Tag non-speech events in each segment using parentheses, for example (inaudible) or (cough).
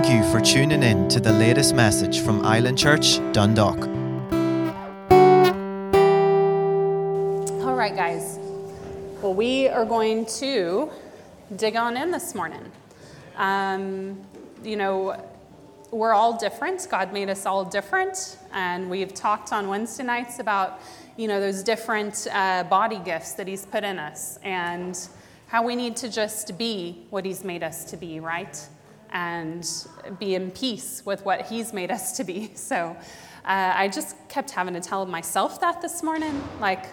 Thank you for tuning in to the latest message from Island Church, Dundalk. All right, guys. Well, we are going to dig on in this morning. Um, you know, we're all different. God made us all different. And we've talked on Wednesday nights about, you know, those different uh, body gifts that He's put in us and how we need to just be what He's made us to be, right? And be in peace with what He's made us to be. (laughs) So uh, I just kept having to tell myself that this morning. Like,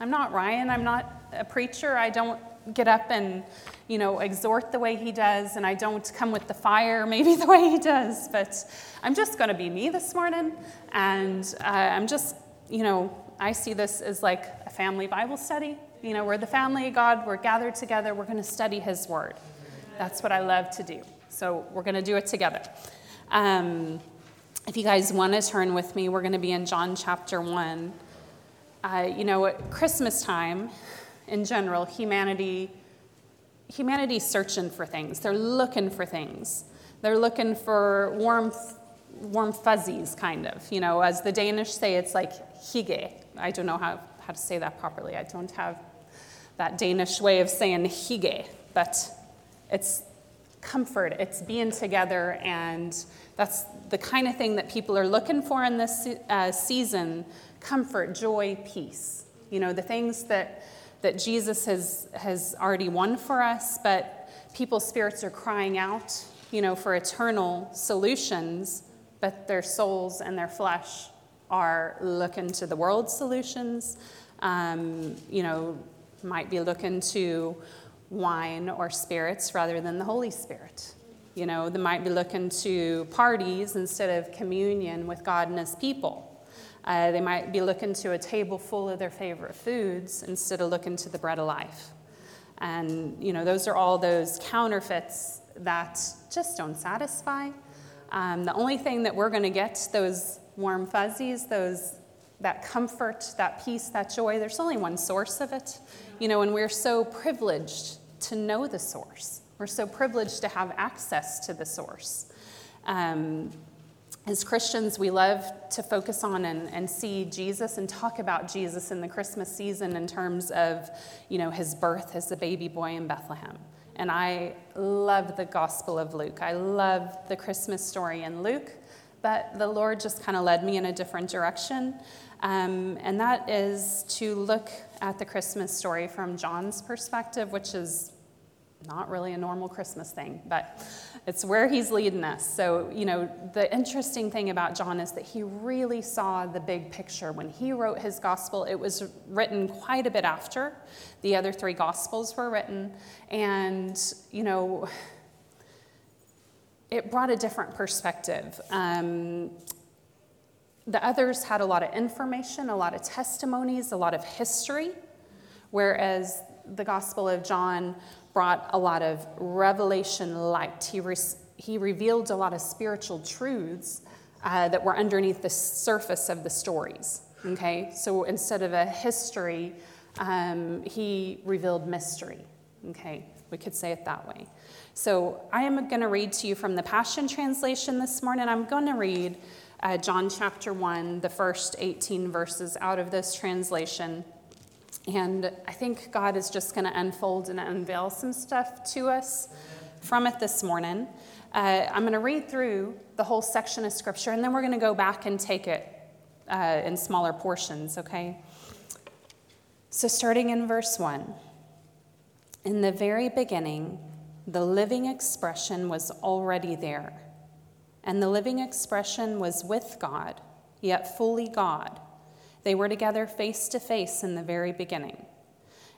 I'm not Ryan, I'm not a preacher, I don't get up and you know exhort the way he does and i don't come with the fire (laughs) maybe the way he does but i'm just going to be me this morning and uh, i'm just you know i see this as like a family bible study you know we're the family of god we're gathered together we're going to study his word that's what i love to do so we're going to do it together um, if you guys want to turn with me we're going to be in john chapter 1 uh, you know at christmas time in general, humanity humanity's searching for things. They're looking for things. They're looking for warm, warm fuzzies, kind of. You know, as the Danish say, it's like hygge. I don't know how, how to say that properly. I don't have that Danish way of saying hygge, but it's comfort, it's being together, and that's the kind of thing that people are looking for in this uh, season comfort, joy, peace. You know, the things that that Jesus has, has already won for us, but people's spirits are crying out, you know, for eternal solutions, but their souls and their flesh are looking to the world's solutions, um, you know, might be looking to wine or spirits rather than the Holy Spirit. You know, they might be looking to parties instead of communion with God and His people. Uh, they might be looking to a table full of their favorite foods instead of looking to the bread of life. And, you know, those are all those counterfeits that just don't satisfy. Um, the only thing that we're going to get, those warm fuzzies, those that comfort, that peace, that joy, there's only one source of it. You know, and we're so privileged to know the source. We're so privileged to have access to the source. Um, as Christians, we love to focus on and, and see Jesus and talk about Jesus in the Christmas season in terms of, you know, his birth as a baby boy in Bethlehem. And I love the Gospel of Luke. I love the Christmas story in Luke, but the Lord just kind of led me in a different direction. Um, and that is to look at the Christmas story from John's perspective, which is not really a normal Christmas thing, but it's where he's leading us. So, you know, the interesting thing about John is that he really saw the big picture. When he wrote his gospel, it was written quite a bit after the other three gospels were written. And, you know, it brought a different perspective. Um, the others had a lot of information, a lot of testimonies, a lot of history, whereas the Gospel of John brought a lot of revelation light. He, re- he revealed a lot of spiritual truths uh, that were underneath the surface of the stories. Okay, so instead of a history, um, he revealed mystery. Okay, we could say it that way. So I am going to read to you from the Passion Translation this morning. I'm going to read uh, John chapter 1, the first 18 verses out of this translation. And I think God is just going to unfold and unveil some stuff to us from it this morning. Uh, I'm going to read through the whole section of scripture, and then we're going to go back and take it uh, in smaller portions, okay? So, starting in verse 1 In the very beginning, the living expression was already there, and the living expression was with God, yet fully God. They were together face to face in the very beginning.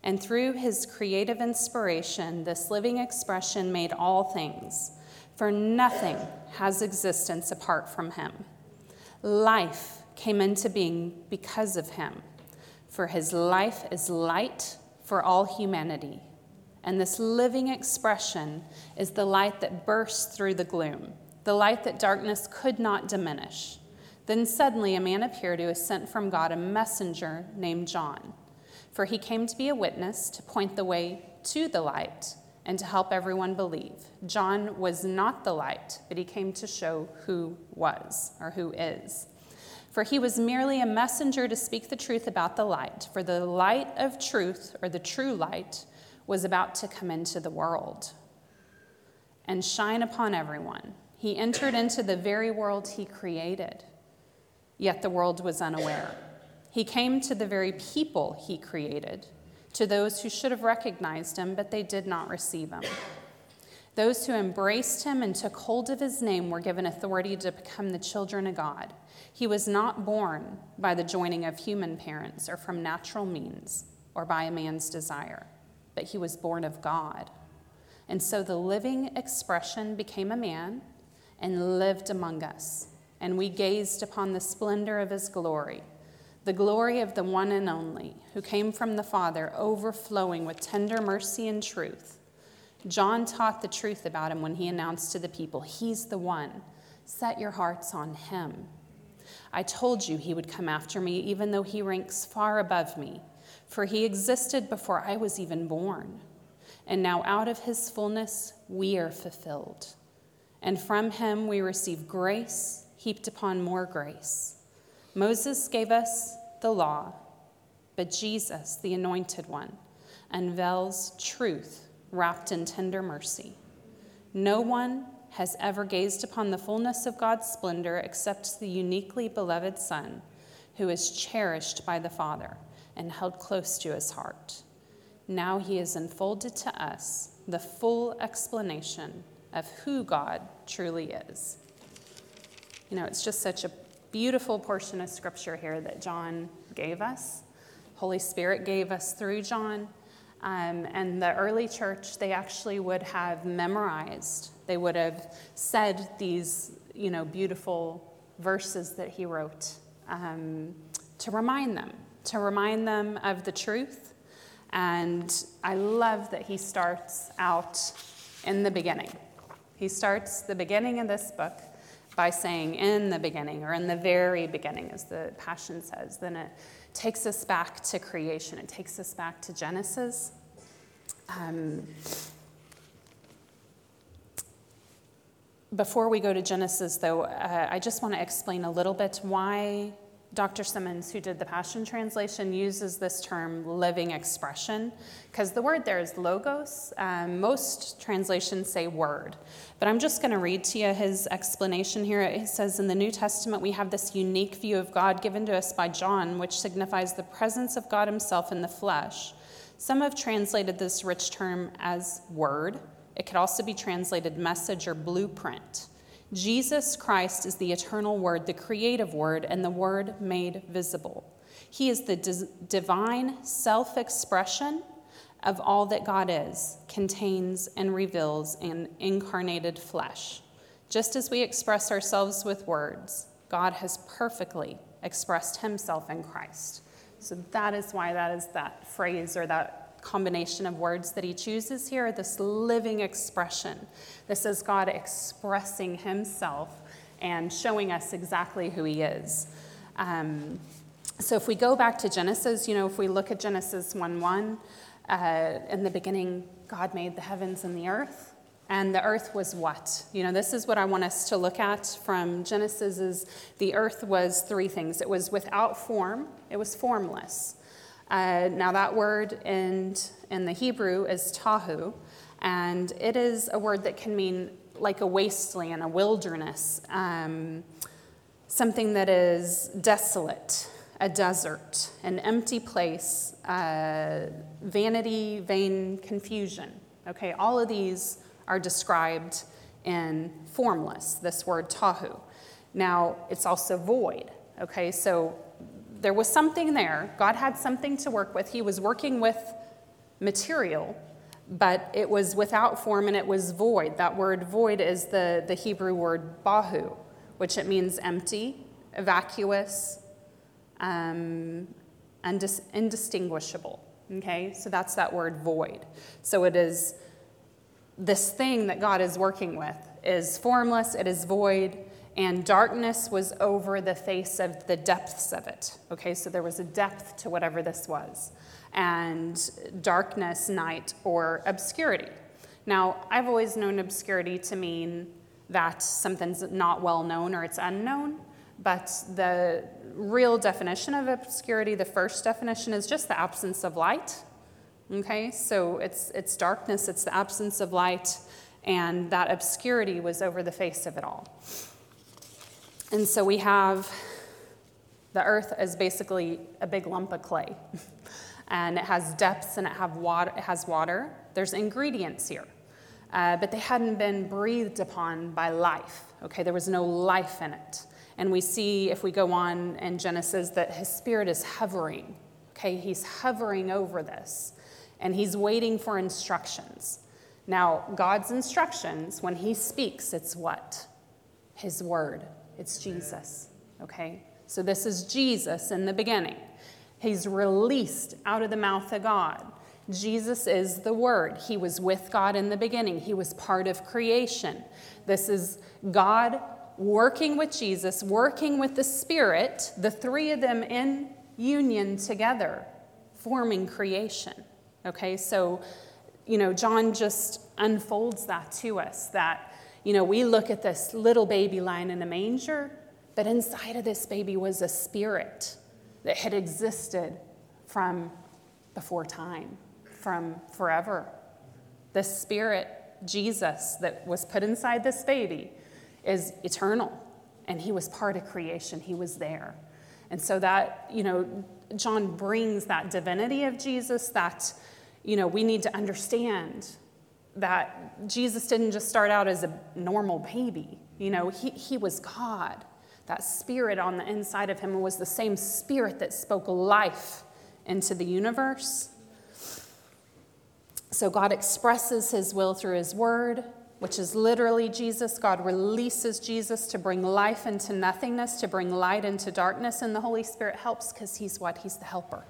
And through his creative inspiration, this living expression made all things, for nothing has existence apart from him. Life came into being because of him, for his life is light for all humanity. And this living expression is the light that bursts through the gloom, the light that darkness could not diminish. Then suddenly a man appeared who was sent from God, a messenger named John. For he came to be a witness, to point the way to the light, and to help everyone believe. John was not the light, but he came to show who was or who is. For he was merely a messenger to speak the truth about the light. For the light of truth, or the true light, was about to come into the world and shine upon everyone. He entered into the very world he created, yet the world was unaware. He came to the very people he created, to those who should have recognized him, but they did not receive him. Those who embraced him and took hold of his name were given authority to become the children of God. He was not born by the joining of human parents or from natural means or by a man's desire, but he was born of God. And so the living expression became a man and lived among us, and we gazed upon the splendor of his glory, the glory of the one and only, who came from the Father, overflowing with tender mercy and truth. John taught the truth about him when he announced to the people, He's the one. Set your hearts on him. I told you he would come after me, even though he ranks far above me, for he existed before I was even born. And now out of his fullness we are fulfilled. And from him we receive grace heaped upon more grace. Moses gave us the law, but Jesus, the anointed one, unveils truth wrapped in tender mercy. No one has ever gazed upon the fullness of God's splendor except the uniquely beloved Son, who is cherished by the Father and held close to his heart. Now he has unfolded to us the full explanation of who God truly is. You know, it's just such a beautiful portion of scripture here that John gave us. Holy Spirit gave us through John. Um, and the early church, they actually would have memorized, they would have said these, you know, beautiful verses that he wrote um, to remind them, to remind them of the truth. And I love that he starts out in the beginning. He starts the beginning of this book by saying, in the beginning, or in the very beginning, as the Passion says. Then it takes us back to creation, it takes us back to Genesis. Um, before we go to Genesis, though, uh, I just want to explain a little bit why Dr. Simmons, who did the Passion Translation, uses this term living expression, because the word there is logos. Um, most translations say word. But I'm just going to read to you his explanation here. It says In the New Testament, we have this unique view of God given to us by John, which signifies the presence of God Himself in the flesh. Some have translated this rich term as word. It could also be translated message or blueprint. Jesus Christ is the eternal Word, the creative Word, and the Word made visible. He is the divine self expression of all that God is, contains, and reveals in incarnated flesh. Just as we express ourselves with words, God has perfectly expressed Himself in Christ. So that is why that is that phrase or that combination of words that he chooses here, this living expression. This is God expressing himself and showing us exactly who he is. Um, so if we go back to Genesis, you know, if we look at Genesis 1 1, uh, in the beginning, God made the heavens and the earth. And the earth was what? You know, this is what I want us to look at from Genesis is the earth was three things. It was without form, it was formless. Uh, now, that word in, in the Hebrew is tahu, and it is a word that can mean like a wasteland, a wilderness, um, something that is desolate, a desert, an empty place, uh, vanity, vain confusion. Okay, all of these are described in formless, this word tahu. Now, it's also void. Okay, so there was something there. God had something to work with. He was working with material, but it was without form and it was void. That word void is the, the Hebrew word bahu, which it means empty, vacuous, um, undis- indistinguishable. Okay, so that's that word void. So it is this thing that God is working with is formless, it is void, and darkness was over the face of the depths of it. Okay, so there was a depth to whatever this was, and darkness, night, or obscurity. Now, I've always known obscurity to mean that something's not well known or it's unknown, but the real definition of obscurity, the first definition, is just the absence of light. Okay, so it's, it's darkness, it's the absence of light, and that obscurity was over the face of it all. And so we have the earth as basically a big lump of clay. (laughs) and it has depths and it, have water, it has water. There's ingredients here. Uh, but they hadn't been breathed upon by life. Okay, there was no life in it. And we see, if we go on in Genesis, that his spirit is hovering. Okay, he's hovering over this and he's waiting for instructions. Now, God's instructions, when he speaks, it's what? His word. It's Jesus. Okay? So this is Jesus in the beginning. He's released out of the mouth of God. Jesus is the Word. He was with God in the beginning, He was part of creation. This is God working with Jesus, working with the Spirit, the three of them in union together, forming creation. Okay, so, you know, John just unfolds that to us that, you know, we look at this little baby lying in a manger, but inside of this baby was a spirit that had existed from before time, from forever. The spirit, Jesus, that was put inside this baby is eternal. And he was part of creation, he was there. And so that, you know, John brings that divinity of Jesus that, you know, we need to understand that Jesus didn't just start out as a normal baby. You know, he, he was God. That spirit on the inside of him was the same spirit that spoke life into the universe. So God expresses his will through his word, which is literally Jesus. God releases Jesus to bring life into nothingness, to bring light into darkness, and the Holy Spirit helps because he's what? He's the helper.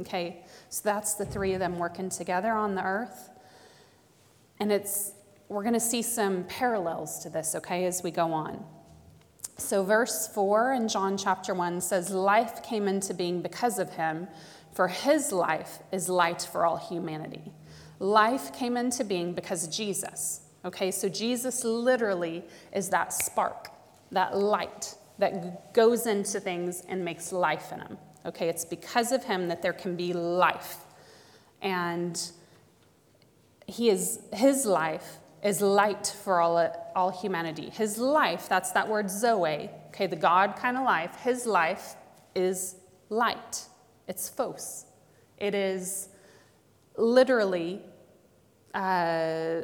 Okay? So that's the three of them working together on the earth. And it's we're going to see some parallels to this, okay, as we go on. So, verse 4 in John chapter 1 says, Life came into being because of him, for his life is light for all humanity. Life came into being because of Jesus. Okay, so Jesus literally is that spark, that light that goes into things and makes life in them. Okay, it's because of him that there can be life. And he is his life is light for all, all humanity. His life, that's that word Zoe, okay, the God kind of life, his life is light. It's phos. It is literally uh,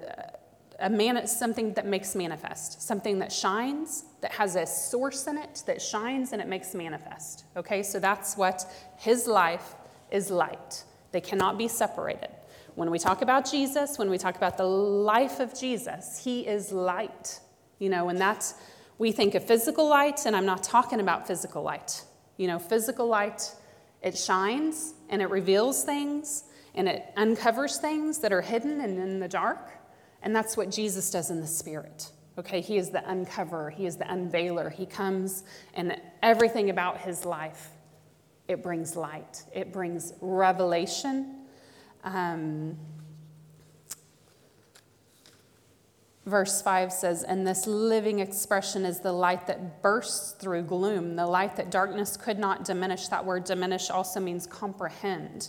a man, something that makes manifest, something that shines, that has a source in it, that shines and it makes manifest. Okay, so that's what his life is light. They cannot be separated. When we talk about Jesus, when we talk about the life of Jesus, he is light. You know, and that's, we think of physical light, and I'm not talking about physical light. You know, physical light, it shines and it reveals things and it uncovers things that are hidden and in the dark. And that's what Jesus does in the spirit. Okay, he is the uncoverer, he is the unveiler. He comes and everything about his life, it brings light, it brings revelation um, verse 5 says, And this living expression is the light that bursts through gloom, the light that darkness could not diminish. That word diminish also means comprehend.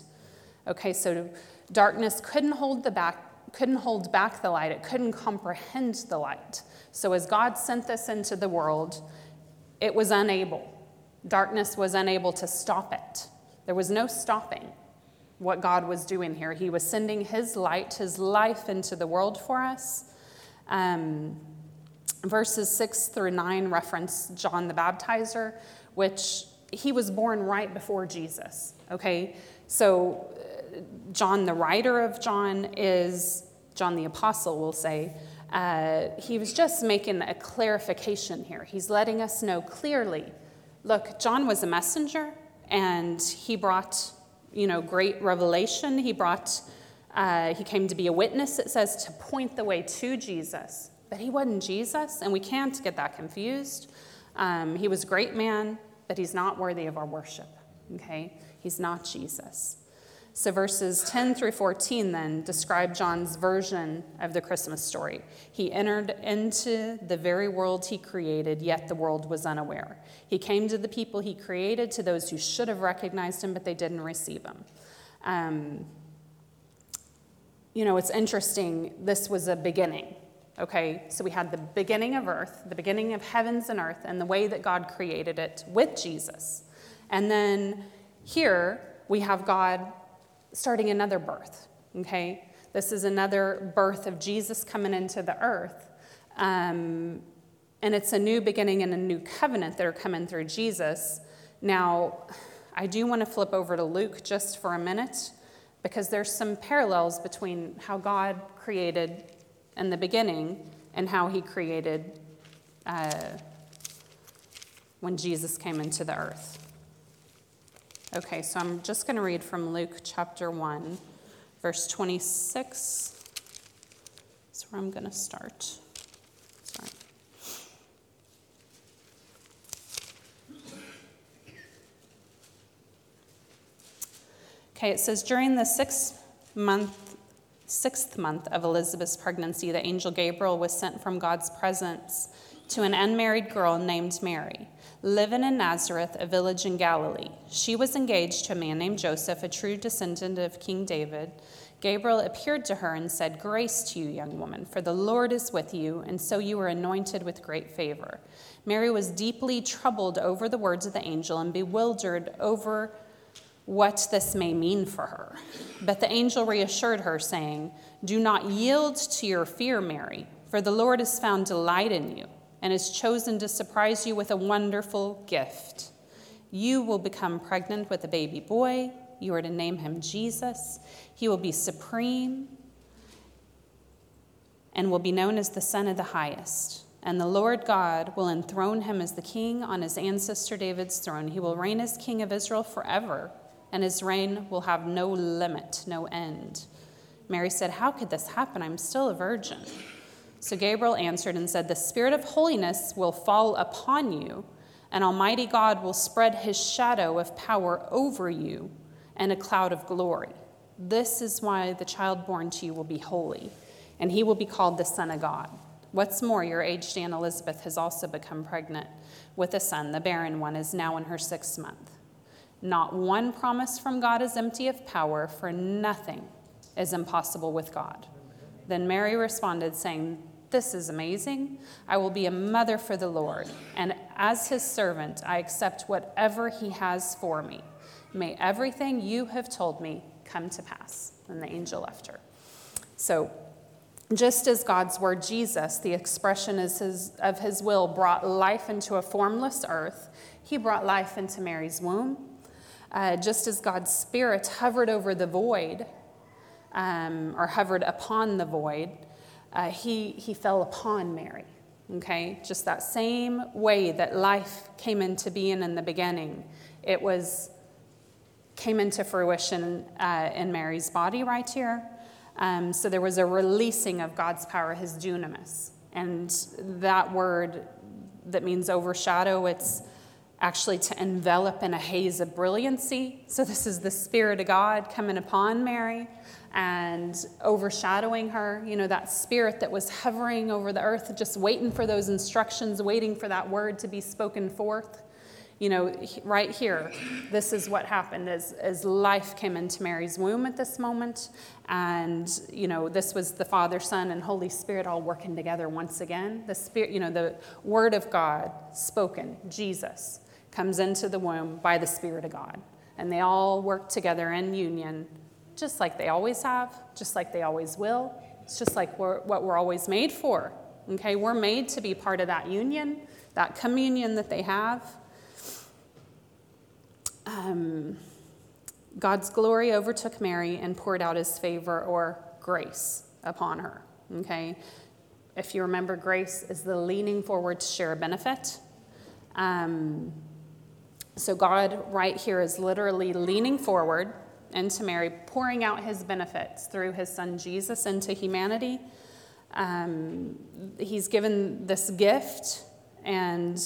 Okay, so darkness couldn't hold the back. Couldn't hold back the light, it couldn't comprehend the light. So, as God sent this into the world, it was unable. Darkness was unable to stop it. There was no stopping what God was doing here. He was sending His light, His life into the world for us. Um, verses 6 through 9 reference John the Baptizer, which he was born right before Jesus. Okay? So, uh, John, the writer of John, is John the Apostle, we'll say. Uh, he was just making a clarification here. He's letting us know clearly look, John was a messenger, and he brought you know, great revelation. He brought, uh, he came to be a witness, it says, to point the way to Jesus. But he wasn't Jesus, and we can't get that confused. Um, he was a great man, but he's not worthy of our worship, okay? He's not Jesus. So, verses 10 through 14 then describe John's version of the Christmas story. He entered into the very world he created, yet the world was unaware. He came to the people he created, to those who should have recognized him, but they didn't receive him. Um, you know, it's interesting. This was a beginning, okay? So we had the beginning of earth, the beginning of heavens and earth, and the way that God created it with Jesus. And then here we have God starting another birth, okay? This is another birth of Jesus coming into the earth. Um, and it's a new beginning and a new covenant that are coming through Jesus. Now, I do want to flip over to Luke just for a minute because there's some parallels between how God created in the beginning and how he created uh, when Jesus came into the earth. Okay, so I'm just going to read from Luke chapter 1, verse 26. That's where I'm going to start. Sorry. Okay, it says during the sixth month, sixth month of Elizabeth's pregnancy, the angel Gabriel was sent from God's presence to an unmarried girl named Mary living in Nazareth, a village in Galilee. She was engaged to a man named Joseph, a true descendant of King David. Gabriel appeared to her and said, Grace to you, young woman, for the Lord is with you, and so you are anointed with great favor. Mary was deeply troubled over the words of the angel and bewildered over what this may mean for her. But the angel reassured her, saying, Do not yield to your fear, Mary, for the Lord has found delight in you and has chosen to surprise you with a wonderful gift. You will become pregnant with a baby boy. You are to name him Jesus. He will be supreme and will be known as the Son of the Highest. And the Lord God will enthrone him as the king on his ancestor David's throne. He will reign as king of Israel forever, and his reign will have no limit, no end. Mary said, How could this happen? I'm still a virgin. So Gabriel answered and said, The Spirit of holiness will fall upon you, and Almighty God will spread his shadow of power over you and a cloud of glory. This is why the child born to you will be holy, and he will be called the Son of God. What's more, your aged Aunt Elizabeth has also become pregnant with a son. The barren one is now in her sixth month. Not one promise from God is empty of power, for nothing is impossible with God. Then Mary responded, saying, this is amazing. I will be a mother for the Lord, and as his servant, I accept whatever he has for me. May everything you have told me come to pass. And the angel left her. So, just as God's word, Jesus, the expression his, of his will, brought life into a formless earth, he brought life into Mary's womb. Uh, just as God's spirit hovered over the void, um, or hovered upon the void, uh, he, he fell upon Mary. Okay, just that same way that life came into being in the beginning, it was came into fruition uh, in Mary's body right here. Um, so there was a releasing of God's power, His dunamis, and that word that means overshadow. It's actually to envelop in a haze of brilliancy. So this is the Spirit of God coming upon Mary and overshadowing her. You know, that spirit that was hovering over the earth, just waiting for those instructions, waiting for that word to be spoken forth. You know, right here, this is what happened as, as life came into Mary's womb at this moment. And, you know, this was the Father, Son, and Holy Spirit all working together once again. The Spirit, you know, the Word of God spoken, Jesus, comes into the womb by the Spirit of God. And they all work together in union just like they always have, just like they always will. It's just like we're, what we're always made for. Okay, we're made to be part of that union, that communion that they have. Um, God's glory overtook Mary and poured out his favor or grace upon her. Okay, if you remember, grace is the leaning forward to share a benefit. Um, so, God, right here, is literally leaning forward into Mary, pouring out his benefits through his son Jesus into humanity. Um, he's given this gift, and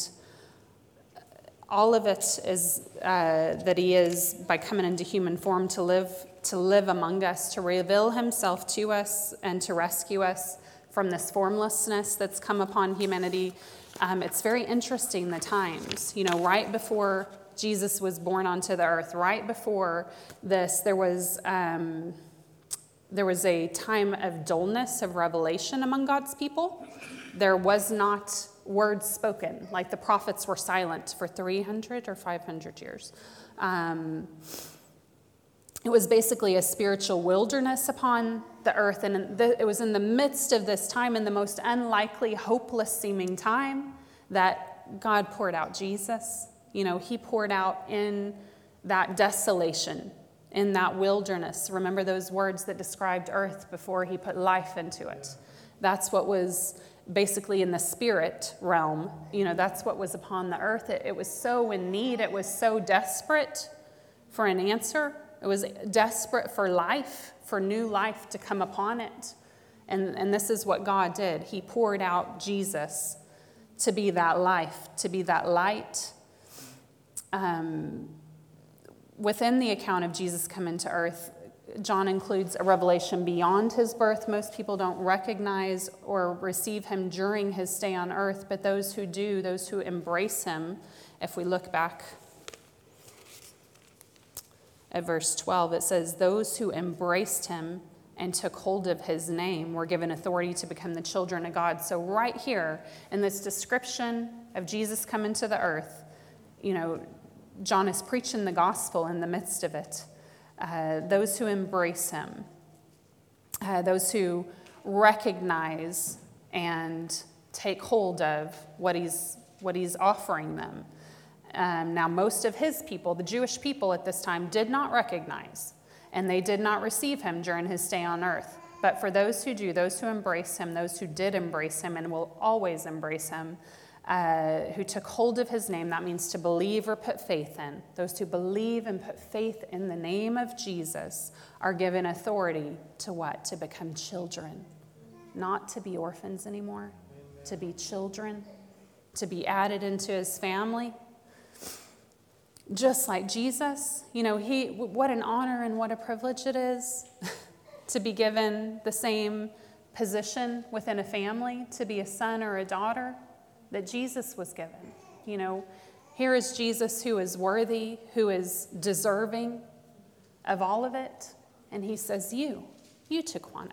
all of it is uh, that he is by coming into human form to live to live among us to reveal himself to us and to rescue us from this formlessness that's come upon humanity um, it's very interesting the times you know right before jesus was born onto the earth right before this there was um, there was a time of dullness of revelation among god's people there was not words spoken, like the prophets were silent for 300 or 500 years. Um, it was basically a spiritual wilderness upon the earth, and it was in the midst of this time, in the most unlikely, hopeless seeming time, that God poured out Jesus. You know, He poured out in that desolation, in that wilderness. Remember those words that described earth before He put life into it. That's what was basically in the spirit realm. You know, that's what was upon the earth. It, it, was so in need, it was so desperate for an answer. It was desperate for life, for new life to come upon it. And, and this is what God did. He poured out Jesus to be that life, to be that light. Um, within the account of Jesus coming to earth, John includes a revelation beyond his birth. Most people don't recognize or receive him during his stay on earth, but those who do, those who embrace him, if we look back at verse 12, it says, Those who embraced him and took hold of his name were given authority to become the children of God. So, right here in this description of Jesus coming to the earth, you know, John is preaching the gospel in the midst of it. Uh, those who embrace him, uh, those who recognize and take hold of what he's, what he's offering them. Um, now, most of his people, the Jewish people at this time, did not recognize and they did not receive him during his stay on earth. But for those who do, those who embrace him, those who did embrace him and will always embrace him, uh, who took hold of his name. That means to believe or put faith in. Those who believe and put faith in the name of Jesus are given authority to what? To become children. Not to be orphans anymore, to be children, to be added into his family. Just like Jesus, you know, he, what an honor and what a privilege it is (laughs) to be given the same position within a family, to be a son or a daughter that Jesus was given. You know, here is Jesus who is worthy, who is deserving of all of it. And he says, You, you, Taquana,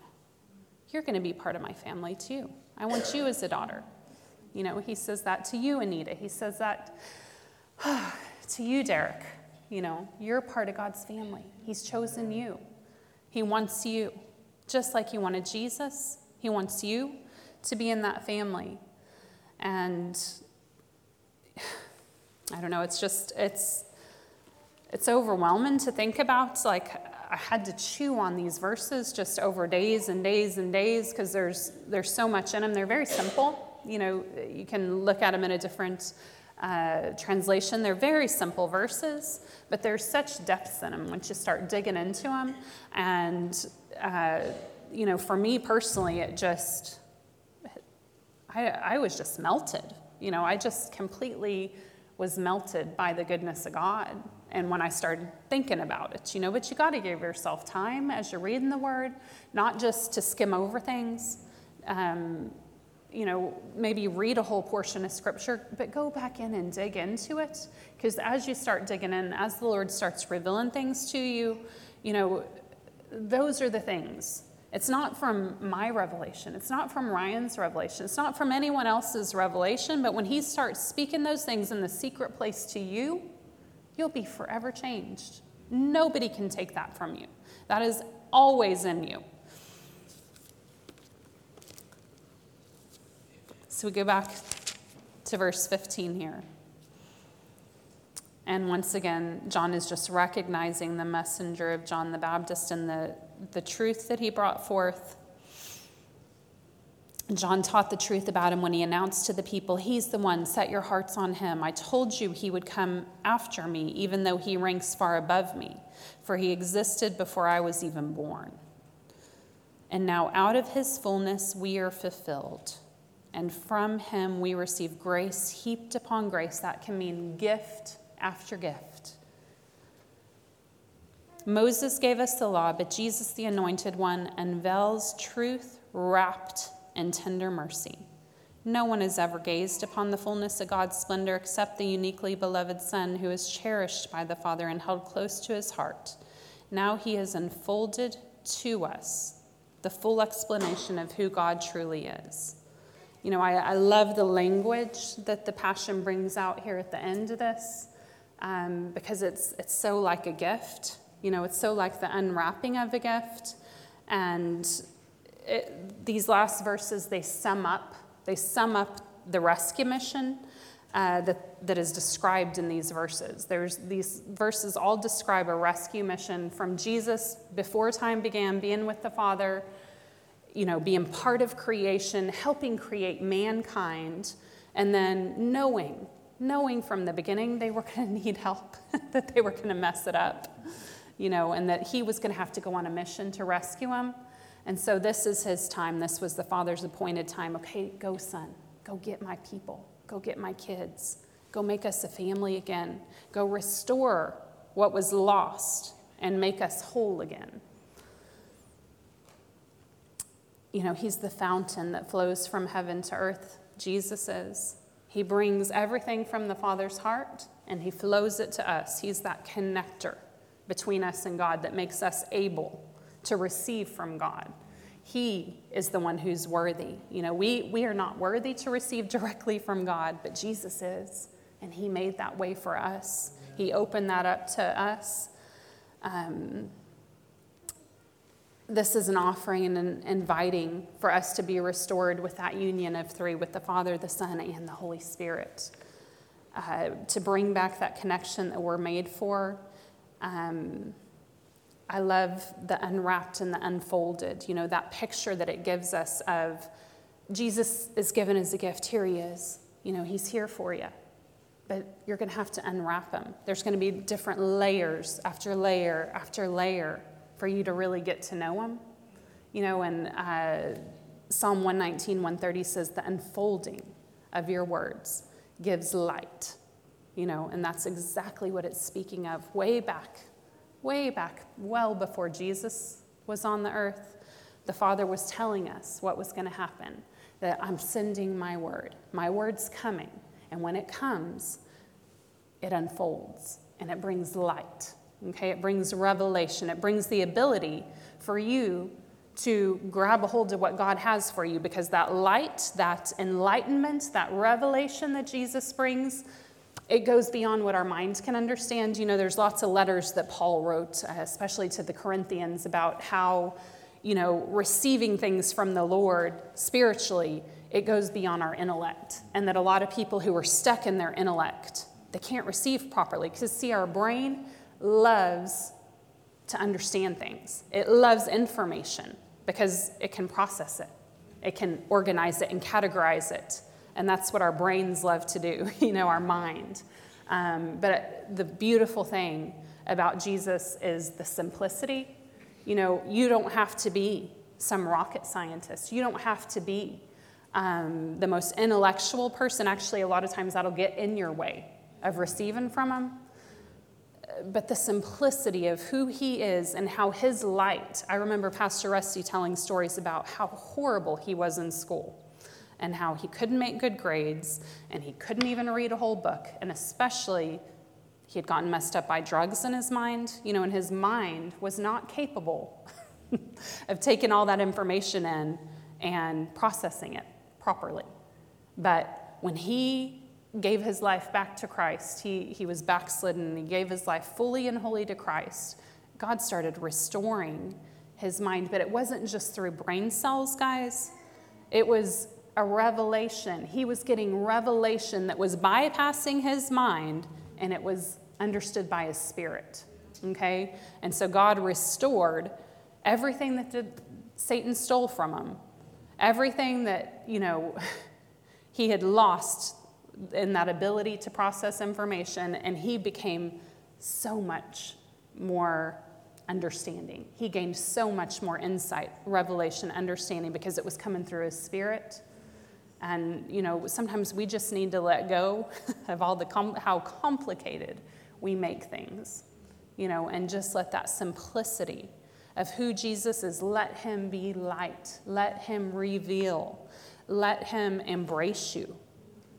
you're going to be part of my family too. I want you as a daughter. You know, he says that to you, Anita. He says that (sighs) (sighs) to you, Derek. You know, you're part of God's family. He's chosen you. He wants you, just like he wanted Jesus. He wants you to be in that family. And (sighs) I don't know, it's just, it's, it's overwhelming to think about. Like, I had to chew on these verses just over days and days and days because there's, there's so much in them. They're very simple. You know, you can look at them in a different uh, translation. They're very simple verses, but there's such depth in them once you start digging into them. And, uh, you know, for me personally, it just, I, I was just melted. You know, I just completely was melted by the goodness of God. And when I started thinking about it, you know, but you got to give yourself time as you're reading the word, not just to skim over things. Um, you know, maybe read a whole portion of scripture, but go back in and dig into it. Because as you start digging in, as the Lord starts revealing things to you, you know, those are the things it's not from my revelation. It's not from Ryan's revelation. It's not from anyone else's revelation. But when he starts speaking those things in the secret place to you, you'll be forever changed. Nobody can take that from you. That is always in you. So we go back to verse 15 here. And once again, John is just recognizing the messenger of John the Baptist and the, the truth that he brought forth. John taught the truth about him when he announced to the people, He's the one, set your hearts on him. I told you he would come after me, even though he ranks far above me, for he existed before I was even born. And now out of his fullness we are fulfilled and from him we receive grace heaped upon grace. That can mean gift after gift. Moses gave us the law, but Jesus, the anointed one, unveils truth wrapped in tender mercy. No one has ever gazed upon the fullness of God's splendor except the uniquely beloved Son, who is cherished by the Father and held close to his heart. Now he has unfolded to us the full explanation of who God truly is. You know, I, I love the language that the Passion brings out here at the end of this um, because it's, it's so like a gift. You know, it's so like the unwrapping of a gift. And it, these last verses, they sum up they sum up the rescue mission uh, that, that is described in these verses. There's, these verses all describe a rescue mission from Jesus before time began, being with the Father, you know, being part of creation, helping create mankind, and then knowing, knowing from the beginning they were (laughs) going to need help, (laughs) that they were going to mess it up, you know, and that he was going to have to go on a mission to rescue them. And so this is his time. This was the father's appointed time. Okay, go, son. Go get my people. Go get my kids. Go make us a family again. Go restore what was lost and make us whole again. You know, he's the fountain that flows from heaven to earth. Jesus is. He brings everything from the Father's heart and he flows it to us. He's that connector between us and God that makes us able to receive from God. He is the one who's worthy. You know, we, we are not worthy to receive directly from God, but Jesus is. And He made that way for us. He opened that up to us. Um, this is an offering and an inviting for us to be restored with that union of three with the Father, the Son, and the Holy Spirit. Uh, to bring back that connection that we're made for. Um, I love the unwrapped and the unfolded, you know, that picture that it gives us of Jesus is given as a gift. Here he is. You know, he's here for you. But you're going to have to unwrap him. There's going to be different layers after layer after layer for you to really get to know him. You know, and uh, Psalm 119, 130 says, the unfolding of your words gives light. You know, and that's exactly what it's speaking of way back way back, well before Jesus was on the earth, the Father was telling us what was going to happen that I'm sending my word. My word's coming. And when it comes, it unfolds and it brings light. Okay? It brings revelation. It brings the ability for you to grab a hold of what God has for you because that light, that enlightenment, that revelation that Jesus brings it goes beyond what our minds can understand. You know, there's lots of letters that Paul wrote, uh, especially to the Corinthians, about how, you know, receiving things from the Lord spiritually, it goes beyond our intellect. And that a lot of people who are stuck in their intellect, they can't receive properly. Because, see, our brain loves to understand things, it loves information because it can process it, it can organize it and categorize it. And that's what our brains love to do, (laughs) you know, our mind. Um, but the beautiful thing about Jesus is the simplicity. You know, you don't have to be some rocket scientist, you don't have to be um, the most intellectual person. Actually, a lot of times that'll get in your way of receiving from him. But the simplicity of who he is and how his light. I remember Pastor Rusty telling stories about how horrible he was in school and how he couldn't make good grades and he couldn't even read a whole book. And especially, he had gotten messed up by drugs in his mind. You know, and his mind was not capable (laughs) of taking all that information in and processing it properly. But when he gave his life back to Christ, he, he was backslidden he gave his life fully and wholly to Christ. God started restoring his mind, but it wasn't just through brain cells, guys. It was a revelation. He was getting revelation that was bypassing his mind and it was understood by his spirit. Okay? And so God restored everything that Satan stole from him. Everything that, you know, (laughs) he had lost in that ability to process information, and he became so much more understanding. He gained so much more insight, revelation, understanding because it was coming through his spirit And, you know, sometimes we just need to let go (laughs) of all the com- how complicated we make things, you know, and just let that simplicity of who Jesus is, let him be light, let him reveal, let him embrace you,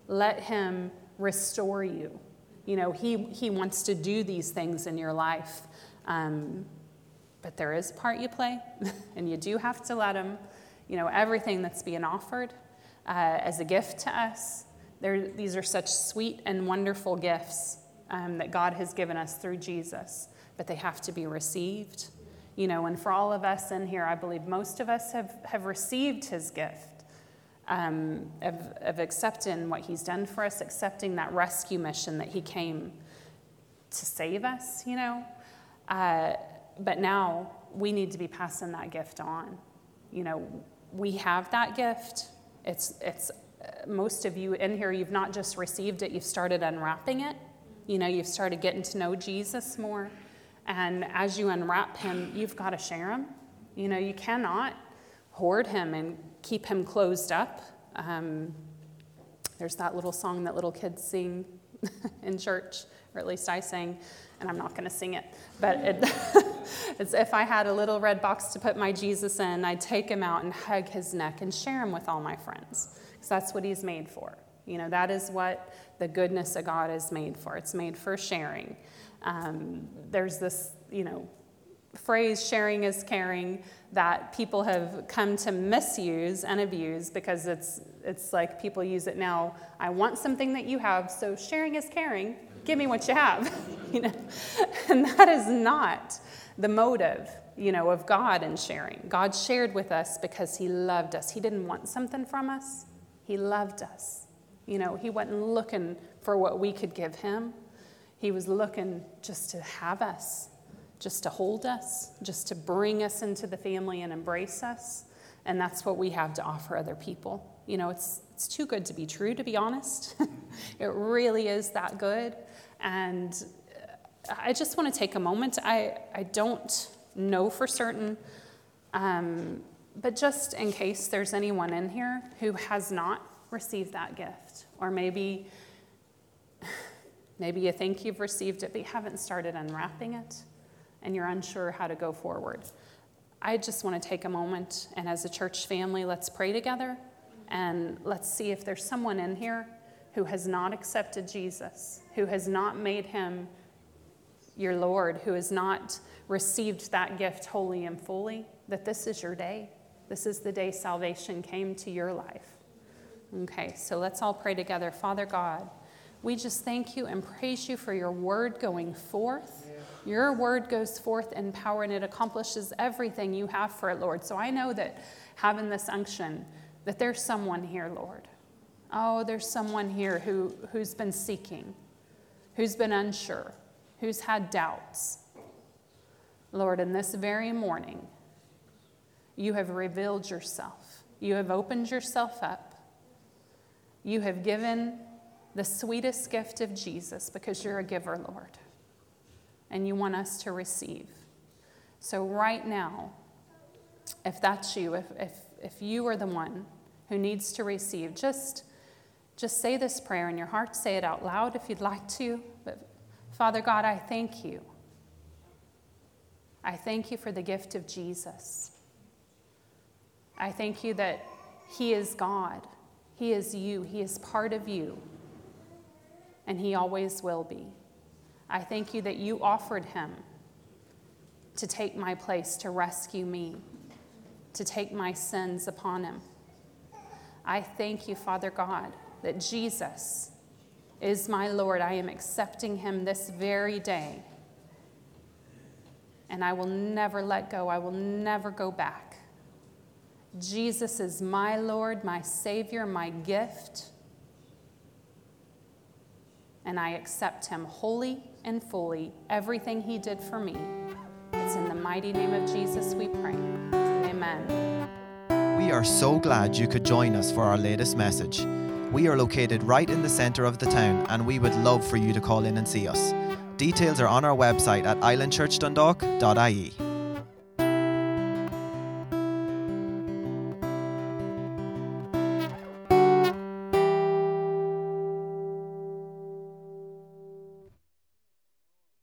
let him restore you. You know, he, he wants to do these things in your life. Um, but there is part you play, (laughs) and you do have to let him. You know, everything that's being offered uh, as a gift to us, there, these are such sweet and wonderful gifts um, that God has given us through Jesus, but they have to be received you know, and for all of us in here, I believe most of us have, have received his gift um, of, of accepting what he's done for us, accepting that rescue mission that he came to save us, you know. Uh, but now we need to be passing that gift on. You know, we have that gift. It's, it's uh, most of you in here, you've not just received it, you've started unwrapping it. You know, you've started getting to know Jesus more. And as you unwrap him, you've got to share him. You know, you cannot hoard him and keep him closed up. Um, there's that little song that little kids sing (laughs) in church, or at least I sing, and I'm not going to sing it. But it, (laughs) it's if I had a little red box to put my Jesus in, I'd take him out and hug his neck and share him with all my friends, because that's what he's made for. You know, that is what the goodness of God is made for. It's made for sharing. Um, there's this, you know, phrase sharing is caring that people have come to misuse and abuse because it's it's like people use it now. I want something that you have so sharing is caring. Give me what you have (laughs) you know? And that is not the motive you know of god in sharing. God shared with us because he loved us. He didn't want something from us. He loved us. You know he wasn't looking for what we could give him. He was looking just to have us, just to hold us, just to bring us into the family and embrace us. And that's what we have to offer other people. You know, it's, it's too good to be true, to be honest. (laughs) it really is that good. And I just want to take a moment. I, I don't know for certain, um, but just in case there's anyone in here who has not received that gift, or maybe (sighs) Maybe you think you've received it, but you haven't started unwrapping it, and you're unsure how to go forward. I just want to take a moment, and as a church family, let's pray together and let's see if there's someone in here who has not accepted Jesus, who has not made him your Lord, who has not received that gift wholly and fully, that this is your day. This is the day salvation came to your life. Okay, so let's all pray together. Father God, we just thank you and praise you for your word going forth. Your word goes forth in power and it accomplishes everything you have for it, Lord. So I know that having this unction, that there's someone here, Lord. Oh, there's someone here who, who's been seeking, who's been unsure, who's had doubts. Lord, in this very morning, you have revealed yourself. You have opened yourself up. You have given the sweetest gift of Jesus because you're a giver, Lord, and you want us to receive. So, right now, if that's you, if, if, if you are the one who needs to receive, just, just say this prayer in your heart. Say it out loud if you'd like to. But, Father God, I thank you. I thank you for the gift of Jesus. I thank you that He is God, He is you, He is part of you and he always will be. I thank you that you offered him to take my place, to rescue me, to take my sins upon him. I thank you, Father God, that Jesus is my Lord. I am accepting him this very day. And I will never let go, I will never go back. Jesus is my Lord, my Savior, my gift and I accept him wholly and fully, everything he did for me. It's in the mighty name of Jesus we pray. Amen. We are so glad you could join us for our latest message. We are located right in the centre of the town, and we would love for you to call in and see us. Details are on our website at islandchurchdundalk.ie.